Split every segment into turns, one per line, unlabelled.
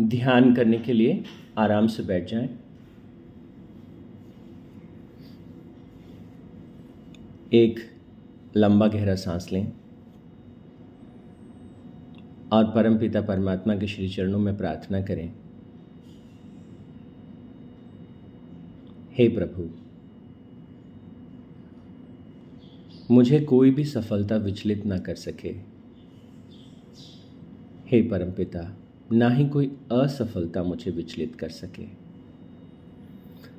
ध्यान करने के लिए आराम से बैठ जाएँ। एक लंबा गहरा सांस लें। और परमपिता परमात्मा के श्री चरणों में प्रार्थना करें। हे प्रभु, मुझे कोई भी सफलता विचलित ना कर सके। हे परमपिता ना ही कोई असफलता मुझे विचलित कर सके।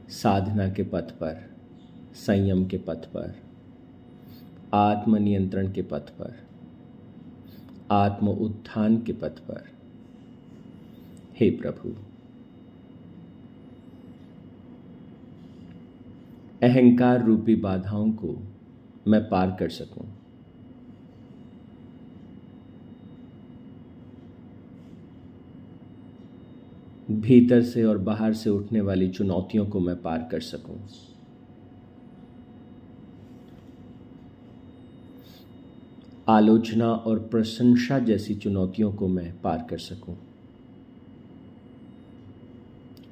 साधना के पथ पर, संयम के पथ पर, आत्मनियंत्रण के पथ पर आत्म उत्थान के पथ पर। हे प्रभु। अहंकार रूपी बाधाओं को मैं पार कर सकूँ। भीतर से और बाहर से उठने वाली चुनौतियों को मैं पार कर सकूँ। आलोचना और प्रशंसा जैसी चुनौतियों को मैं पार कर सकूँ।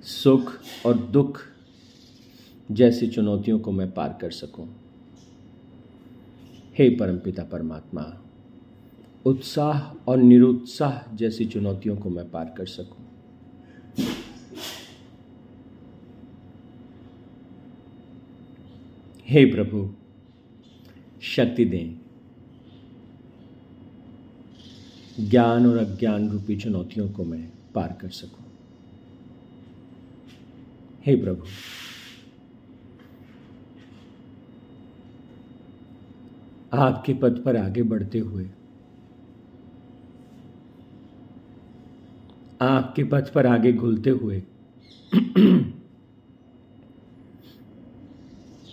सुख और दुख जैसी चुनौतियों को मैं पार कर सकूँ। हे परमपिता परमात्मा, उत्साह और निरुत्साह जैसी चुनौतियों को मैं पार कर सकूँ। हे प्रभु, शक्ति दें। ज्ञान और अज्ञान रूपी चुनौतियों को मैं पार कर सकूँ। हे प्रभु, आपके पद पर आगे बढ़ते हुए, आपके पथ पर आगे घुलते हुए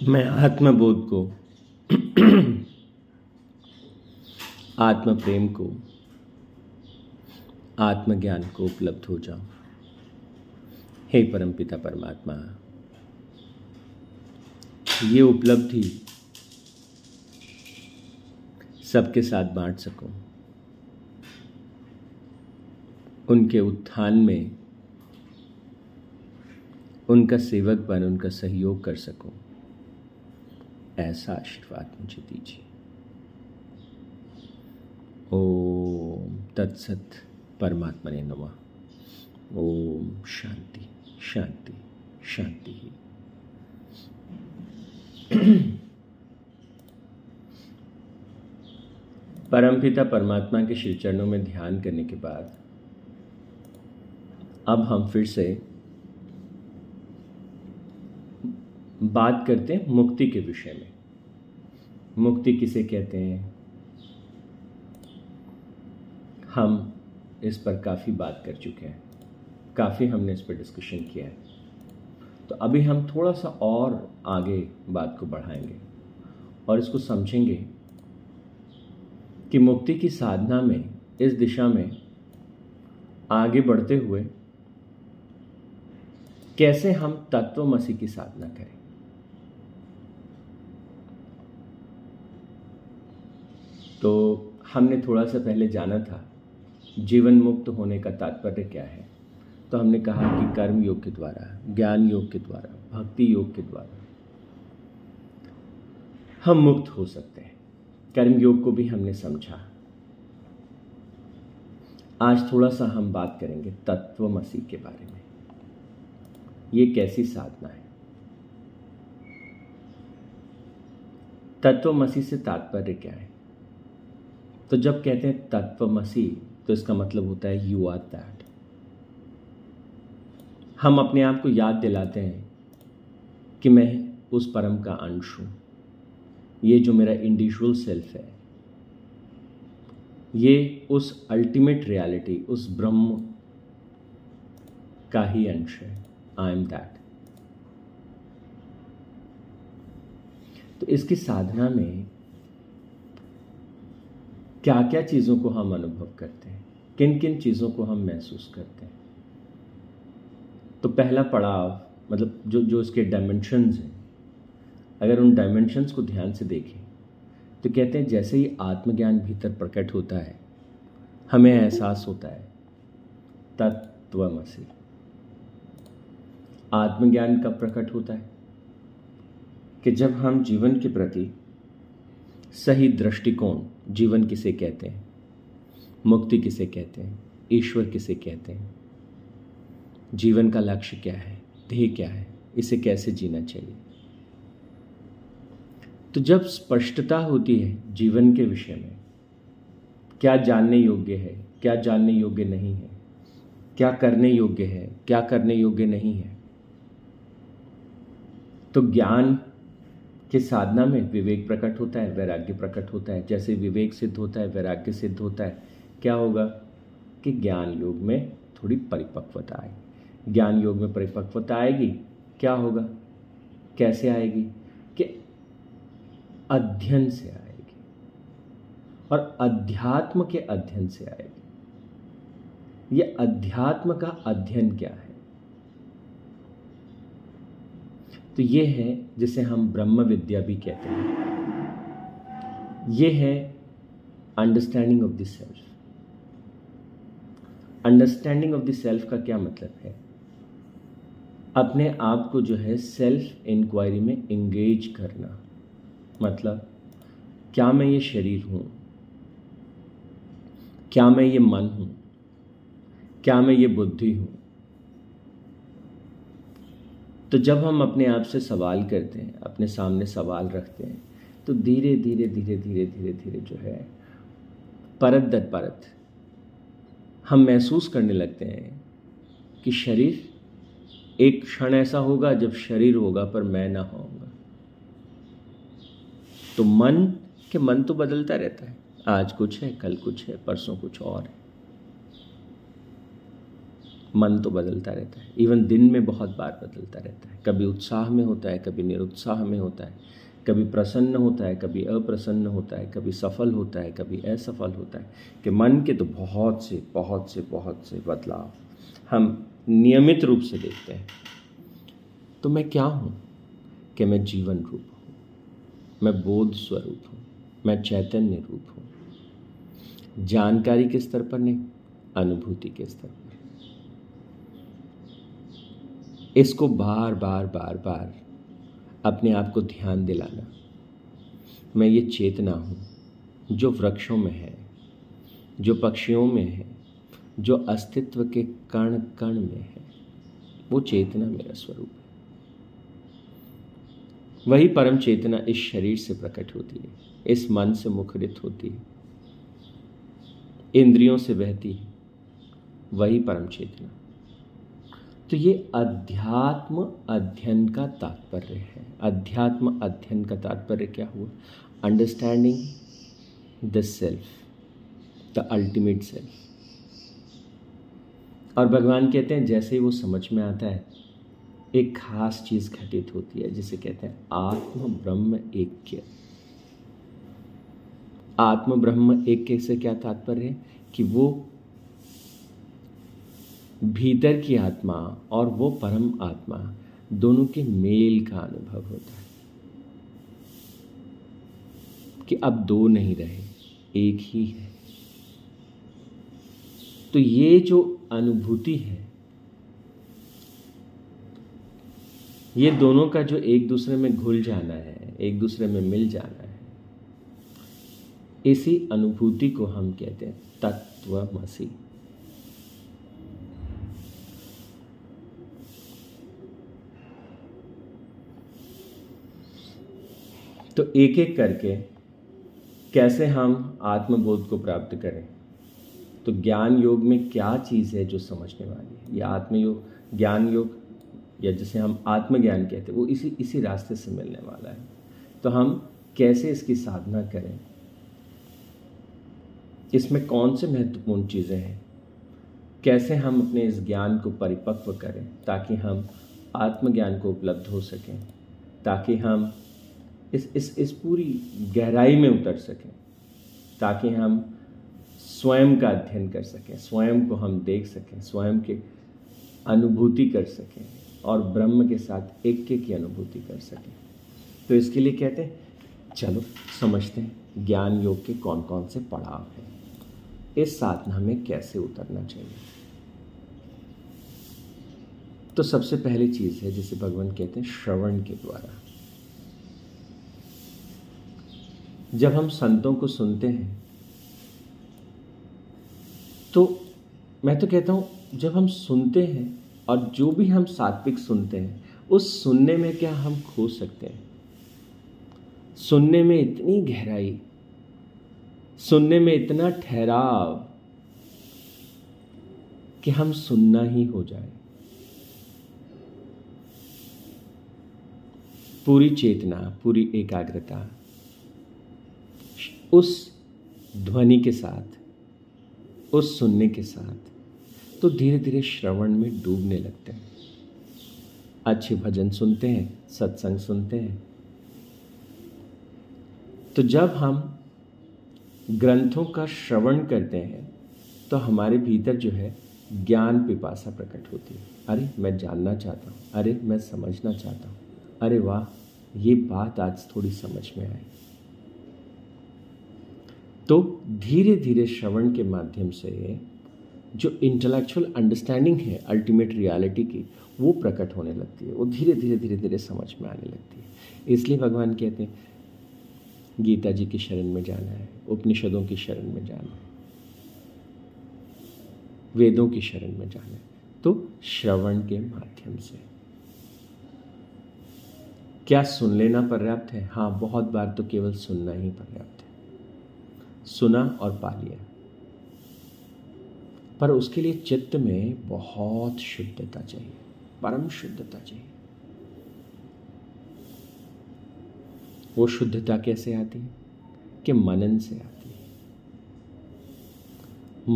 मैं आत्मबोध को आत्म प्रेम को, आत्मज्ञान को उपलब्ध हो जाऊँ। हे परमपिता परमात्मा, ये उपलब्धि सबके साथ बांट सकूँ। उनके उत्थान में, उनका सेवक बन, उनका सहयोग कर सकूँ। ऐसा आशीर्वाद मुझे दीजिए। ओम तत्सत परमात्मा ने नमा। ओम शांति शांति शांति। परमपिता परमात्मा के श्री चरणों में ध्यान करने के बाद अब हम फिर से बात करते हैं मुक्ति के विषय में। मुक्ति किसे कहते हैं? हम इस पर काफ़ी बात कर चुके हैं। काफ़ी हमने इस पर डिस्कशन किया है। तो अभी हम थोड़ा सा और आगे बात को बढ़ाएँगे और इसको समझेंगे कि मुक्ति की साधना में, इस दिशा में आगे बढ़ते हुए कैसे हम तत्वमसी की साधना करें। तो हमने थोड़ा सा पहले जाना था, जीवन मुक्त होने का तात्पर्य क्या है? तो हमने कहा कि कर्म योग के द्वारा, ज्ञान योग के द्वारा, भक्ति योग के द्वारा हम मुक्त हो सकते हैं। कर्म योग को भी हमने समझा। आज थोड़ा सा हम बात करेंगे तत्वमसी के बारे में। ये कैसी साधना है? तत्वमसी से तात्पर्य क्या है? तो जब कहते हैं तत्वमसी तो इसका मतलब होता है यू आर दैट हम अपने आप को याद दिलाते हैं कि मैं उस परम का अंश हूँ। ये जो मेरा इंडिविजुअल सेल्फ है, ये उस अल्टीमेट रियलिटी उस ब्रह्म का ही अंश है। आई एम दैट तो इसकी साधना में क्या क्या चीज़ों को हम अनुभव करते हैं? किन किन चीज़ों को हम महसूस करते हैं? तो पहला पड़ाव मतलब जो जो इसके डायमेंशंस हैं, अगर उन डायमेंशंस को ध्यान से देखें तो कहते हैं जैसे ही आत्मज्ञान भीतर प्रकट होता है, हमें एहसास होता है तत् तत्वमसी। आत्मज्ञान कब प्रकट होता है? कि जब हम जीवन के प्रति सही दृष्टिकोण जीवन किसे कहते हैं? मुक्ति किसे कहते हैं? ईश्वर किसे कहते हैं? जीवन का लक्ष्य क्या है? ध्येय क्या है? इसे कैसे जीना चाहिए? तो जब स्पष्टता होती है जीवन के विषय में, क्या जानने योग्य है, क्या जानने योग्य नहीं है, क्या करने योग्य है, क्या करने योग्य नहीं है तो ज्ञान के साधना में विवेक प्रकट होता है, वैराग्य प्रकट होता है। जैसे विवेक सिद्ध होता है, वैराग्य सिद्ध होता है, क्या होगा? कि ज्ञान योग में थोड़ी परिपक्वता आएगी ज्ञान योग में परिपक्वता आएगी, क्या होगा? कैसे आएगी? कि अध्ययन से आएगी। और अध्यात्म के अध्ययन से आएगी। ये अध्यात्म का अध्ययन क्या है? तो ये है जिसे हम ब्रह्म विद्या भी कहते हैं। ये है understanding of the self understanding of the self का क्या मतलब है? अपने आप को जो है सेल्फ इंक्वायरी में इंगेज करना। मतलब क्या मैं ये शरीर हूँ? क्या मैं ये मन हूँ? क्या मैं ये बुद्धि हूँ? तो जब हम अपने आप से सवाल करते हैं, अपने सामने सवाल रखते हैं तो धीरे धीरे धीरे धीरे धीरे धीरे जो है, परत दर परत हम महसूस करने लगते हैं कि शरीर, एक क्षण ऐसा होगा जब शरीर होगा पर मैं ना होऊँगा। तो मन, के मन तो बदलता रहता है। आज कुछ है, कल कुछ है, परसों कुछ और है। मन तो बदलता रहता है। इवन दिन में बहुत बार बदलता रहता है। कभी उत्साह में होता है, कभी निरुत्साह में होता है। कभी प्रसन्न होता है, कभी अप्रसन्न होता है, कभी सफल होता है, कभी असफल होता है। कि मन के तो बहुत से बहुत से बहुत से बदलाव हम नियमित रूप से देखते हैं। तो मैं क्या हूँ? कि मैं जीवन रूप हूँ। मैं बोध स्वरूप हूँ। मैं चैतन्य रूप हूँ। जानकारी के स्तर पर नहीं, अनुभूति के स्तर पर। इसको बार बार बार बार अपने आप को ध्यान दिलाना। मैं ये चेतना हूँ, जो वृक्षों में है, जो पक्षियों में है, जो अस्तित्व के कण कण में है, वो चेतना मेरा स्वरूप है। वही परम चेतना इस शरीर से प्रकट होती है, इस मन से मुखरित होती है, इंद्रियों से बहती है, वही परम चेतना। तो ये अध्यात्म अध्ययन का तात्पर्य है। अध्यात्म अध्ययन का तात्पर्य क्या हुआ? Understanding the self the ultimate self और भगवान कहते हैं, जैसे ही वो समझ में आता है, एक खास चीज़ घटित होती है, जिसे कहते हैं आत्म ब्रह्म ऐक्य। आत्म ब्रह्म ऐक्य से क्या तात्पर्य है? कि वो भीतर की आत्मा और वो परम आत्मा दोनों के मेल का अनुभव होता है। कि अब दो नहीं रहे, एक ही है। तो ये जो अनुभूति है, ये दोनों का जो एक दूसरे में घुल जाना है, एक दूसरे में मिल जाना है, इसी अनुभूति को हम कहते हैं तत्वमसी। तो एक एक करके कैसे हम आत्मबोध को प्राप्त करें? तो ज्ञान योग में क्या चीज़ है जो समझने वाली है? या आत्मयोग, ज्ञान योग, या जिसे हम आत्मज्ञान कहते हैं, वो इसी इसी रास्ते से मिलने वाला है। तो हम कैसे इसकी साधना करें? इसमें कौन से महत्वपूर्ण चीज़ें हैं? कैसे हम अपने इस ज्ञान को परिपक्व करें, ताकि हम आत्मज्ञान को उपलब्ध हो सकें, ताकि हम इस इस इस पूरी गहराई में उतर सकें, ताकि हम स्वयं का अध्ययन कर सकें, स्वयं को हम देख सकें, स्वयं के अनुभूति कर सकें और ब्रह्म के साथ एक की अनुभूति कर सकें। तो इसके लिए कहते हैं, चलो समझते हैं ज्ञान योग के कौन कौन से पड़ाव हैं। इस साधना में कैसे उतरना चाहिए? तो सबसे पहली चीज़ है, जिसे भगवान कहते हैं, श्रवण के द्वारा। जब हम संतों को सुनते हैं तो मैं तो कहता हूँ, जब हम सुनते हैं और जो भी हम सात्विक सुनते हैं, उस सुनने में क्या हम खो सकते हैं? सुनने में इतनी गहराई, सुनने में इतना ठहराव कि हम सुनना ही हो जाए। पूरी चेतना, पूरी एकाग्रता उस ध्वनि के साथ, उस सुनने के साथ तो धीरे धीरे श्रवण में डूबने लगते हैं। अच्छे भजन सुनते हैं, सत्संग सुनते हैं। तो जब हम ग्रंथों का श्रवण करते हैं तो हमारे भीतर जो है ज्ञान पिपासा प्रकट होती है। अरे, मैं जानना चाहता हूँ। अरे, मैं समझना चाहता हूँ। अरे, वाह, ये बात आज थोड़ी समझ में आई। तो धीरे धीरे श्रवण के माध्यम से जो इंटेलेक्चुअल अंडरस्टैंडिंग है अल्टीमेट रियलिटी की, वो प्रकट होने लगती है। वो धीरे धीरे धीरे धीरे समझ में आने लगती है। इसलिए भगवान कहते हैं, गीता जी की शरण में जाना है, उपनिषदों की शरण में जाना है, वेदों की शरण में जाना है। तो श्रवण के माध्यम से। क्या सुन लेना पर्याप्त है? हाँ बहुत बार तो केवल सुनना ही पर्याप्त है। सुना और पा लिया। पर उसके लिए चित्त में बहुत शुद्धता चाहिए, परम शुद्धता चाहिए। वो शुद्धता कैसे आती है? कि मनन से आती है।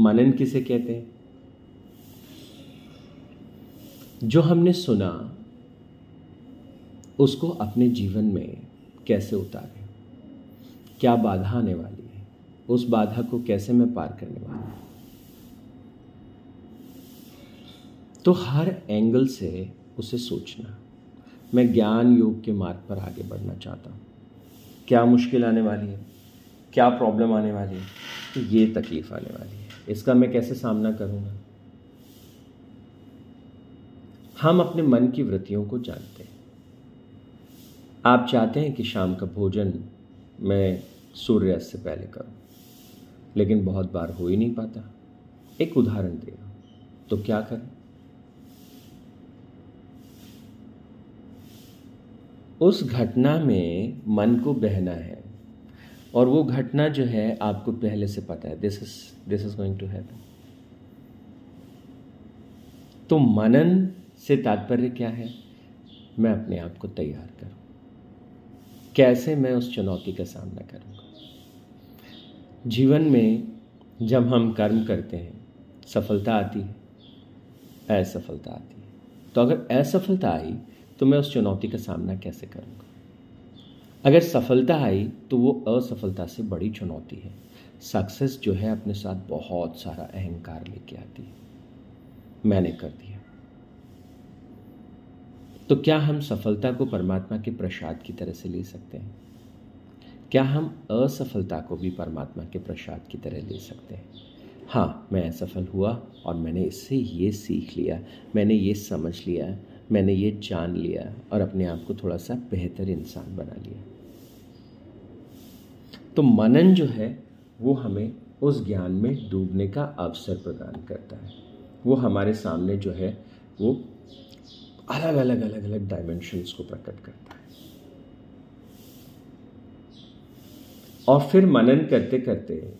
मनन किसे कहते हैं? जो हमने सुना, उसको अपने जीवन में कैसे उतारें? क्या बाधा आने वाली उस बाधा को कैसे मैं पार करने वाला हूँ? तो हर एंगल से उसे सोचना। मैं ज्ञान योग के मार्ग पर आगे बढ़ना चाहता हूँ। क्या मुश्किल आने वाली है? क्या प्रॉब्लम आने वाली है? तो ये तकलीफ़ आने वाली है। इसका मैं कैसे सामना करूँगा? हम अपने मन की वृत्तियों को जानते हैं। आप चाहते हैं कि शाम का भोजन मैं सूर्यास्त से पहले करूँ। लेकिन बहुत बार हो ही नहीं पाता। एक उदाहरण दे रहा तो क्या करें? उस घटना में मन को बहना है, और वो घटना जो है आपको पहले से पता है। This is this is going to happen तो मनन से तात्पर्य क्या है? मैं अपने आप को तैयार करूँ। कैसे मैं उस चुनौती का सामना करूँगा? जीवन में जब हम कर्म करते हैं, सफलता आती है, असफलता आती है। तो अगर असफलता आई तो मैं उस चुनौती का सामना कैसे करूँगा? अगर सफलता आई तो वो असफलता से बड़ी चुनौती है। सक्सेस जो है, अपने साथ बहुत सारा अहंकार लेके आती है। मैंने कर दिया। तो क्या हम सफलता को परमात्मा के प्रसाद की तरह से ले सकते हैं? क्या हम असफलता को भी परमात्मा के प्रसाद की तरह ले सकते हैं? हाँ मैं असफल हुआ और मैंने इससे ये सीख लिया, मैंने ये समझ लिया, मैंने ये जान लिया और अपने आप को थोड़ा सा बेहतर इंसान बना लिया। तो मनन जो है, वो हमें उस ज्ञान में डूबने का अवसर प्रदान करता है। वो हमारे सामने जो है, वो अलग अलग अलग अलग डायमेंशंस को प्रकट करता है। और फिर मनन करते करते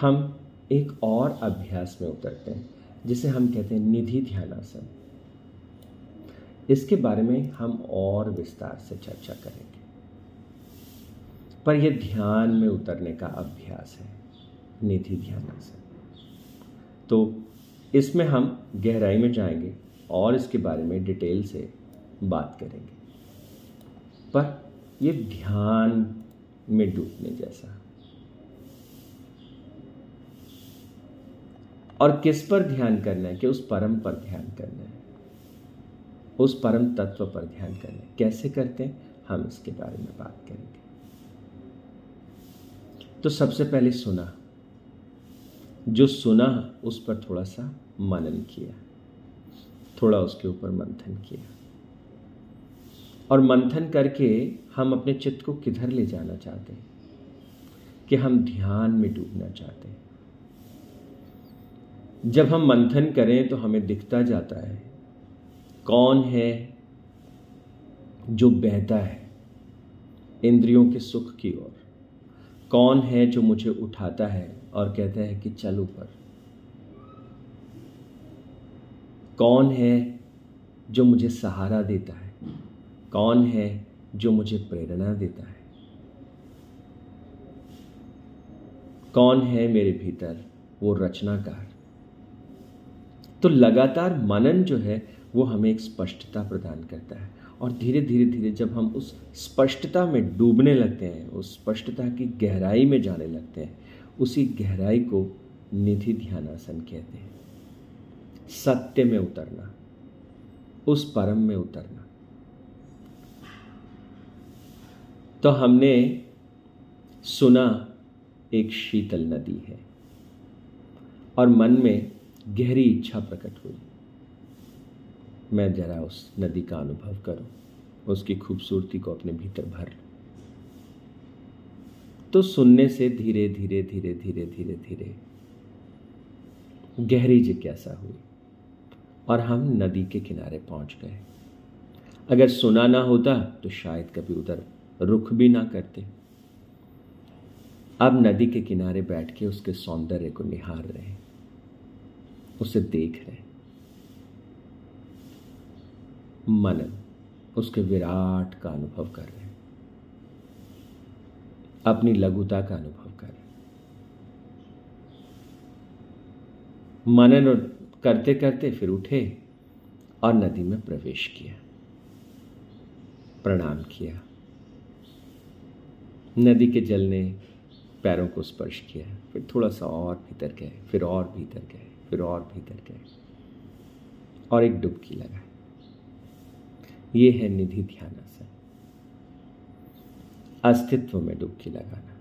हम एक और अभ्यास में उतरते हैं, जिसे हम कहते हैं निधि ध्यानासन। इसके बारे में हम और विस्तार से चर्चा करेंगे। पर यह ध्यान में उतरने का अभ्यास है, निधि ध्यानासन। तो इसमें हम गहराई में जाएँगे और इसके बारे में डिटेल से बात करेंगे। पर यह ध्यान में डूबने जैसा। और किस पर ध्यान करना है कि उस परम पर ध्यान करना है? उस परम तत्व पर ध्यान करें कैसे करते हैं? हम इसके बारे में बात करेंगे। तो सबसे पहले सुना। जो सुना, उस पर थोड़ा सा मनन किया। थोड़ा उसके ऊपर मंथन किया। और मंथन करके हम अपने चित्त को किधर ले जाना चाहते हैं? कि हम ध्यान में डूबना चाहते हैं। जब हम मंथन करें तो हमें दिखता जाता है, कौन है जो बहता है इंद्रियों के सुख की ओर? कौन है जो मुझे उठाता है और कहता है कि चल ऊपर? कौन है जो मुझे सहारा देता है? कौन है जो मुझे प्रेरणा देता है? कौन है मेरे भीतर वो रचनाकार? तो लगातार मनन जो है, वो हमें एक स्पष्टता प्रदान करता है। और धीरे धीरे धीरे जब हम उस स्पष्टता में डूबने लगते हैं, उस स्पष्टता की गहराई में जाने लगते हैं, उसी गहराई को निधि ध्यानासन कहते हैं। सत्य में उतरना, उस परम में उतरना। तो हमने सुना एक शीतल नदी है और मन में गहरी इच्छा प्रकट हुई। मैं जरा उस नदी का अनुभव करूँ, उसकी खूबसूरती को अपने भीतर भर तो सुनने से धीरे धीरे धीरे धीरे धीरे धीरे गहरी जिज्ञासा हुई और हम नदी के किनारे पहुँच गए। अगर सुना ना होता तो शायद कभी उधर रुख भी ना करते। अब नदी के किनारे बैठ के उसके सौंदर्य को निहार रहे उसे देख रहे मनन उसके विराट का अनुभव कर रहे अपनी लघुता का अनुभव कर रहे मनन करते करते फिर उठे और नदी में प्रवेश किया। प्रणाम किया। नदी के जल ने पैरों को स्पर्श किया फिर थोड़ा सा और भीतर गए, फिर और भीतर गए, फिर और भीतर गए। और एक डुबकी लगाए ये है निधि ध्यानासन। अस्तित्व में डुबकी लगाना।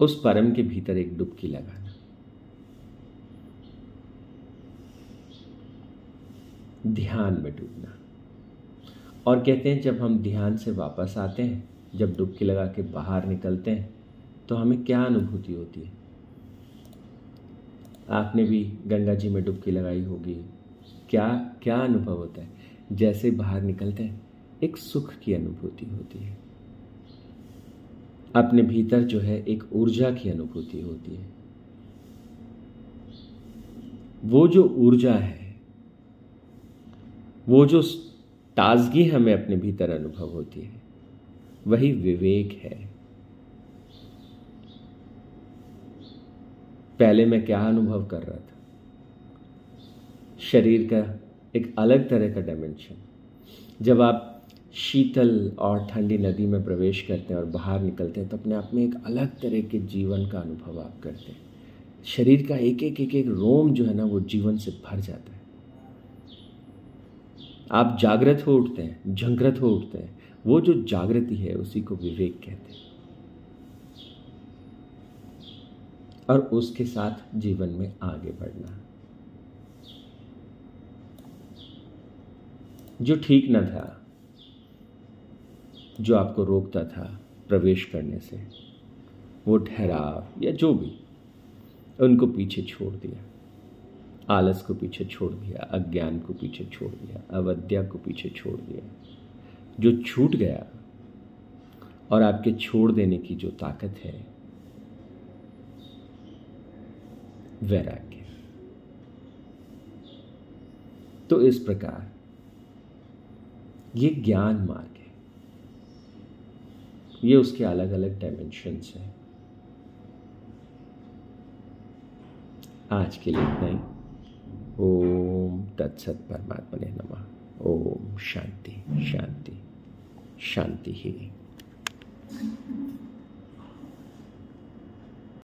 उस परम के भीतर एक डुबकी लगाना। ध्यान में डूबना। और कहते हैं, जब हम ध्यान से वापस आते हैं जब डुबकी लगा के बाहर निकलते हैं तो हमें क्या अनुभूति होती है? आपने भी गंगा जी में डुबकी लगाई होगी। क्या क्या अनुभव होता है? जैसे बाहर निकलते हैं, एक सुख की अनुभूति होती है। अपने भीतर जो है, एक ऊर्जा की अनुभूति होती है। वो जो ऊर्जा है, वो जो ताजगी हमें अपने भीतर अनुभव होती है वही विवेक है। पहले मैं क्या अनुभव कर रहा था? शरीर का एक अलग तरह का डायमेंशन जब आप शीतल और ठंडी नदी में प्रवेश करते हैं और बाहर निकलते हैं तो अपने आप में एक अलग तरह के जीवन का अनुभव आप करते हैं। शरीर का एक एक एक एक रोम जो है ना, वो जीवन से भर जाता है। आप जागृत हो उठते हैं, झंकृत हो उठते हैं वो जो जागृति है, उसी को विवेक कहते हैं। और उसके साथ जीवन में आगे बढ़ना। जो ठीक न था, जो आपको रोकता था प्रवेश करने से, वो ठहराव या जो भी, उनको पीछे छोड़ दिया। आलस को पीछे छोड़ दिया, अज्ञान को पीछे छोड़ दिया, अवद्या को पीछे छोड़ दिया। जो छूट गया और आपके छोड़ देने की जो ताकत है, वैराग्य। तो इस प्रकार ये ज्ञान मार्ग है। ये उसके अलग अलग डायमेंशंस हैं। आज के लिए इतना ही। ओम तत्सत परमात्मा ने नमः। ओम शांति शांति शांति ही।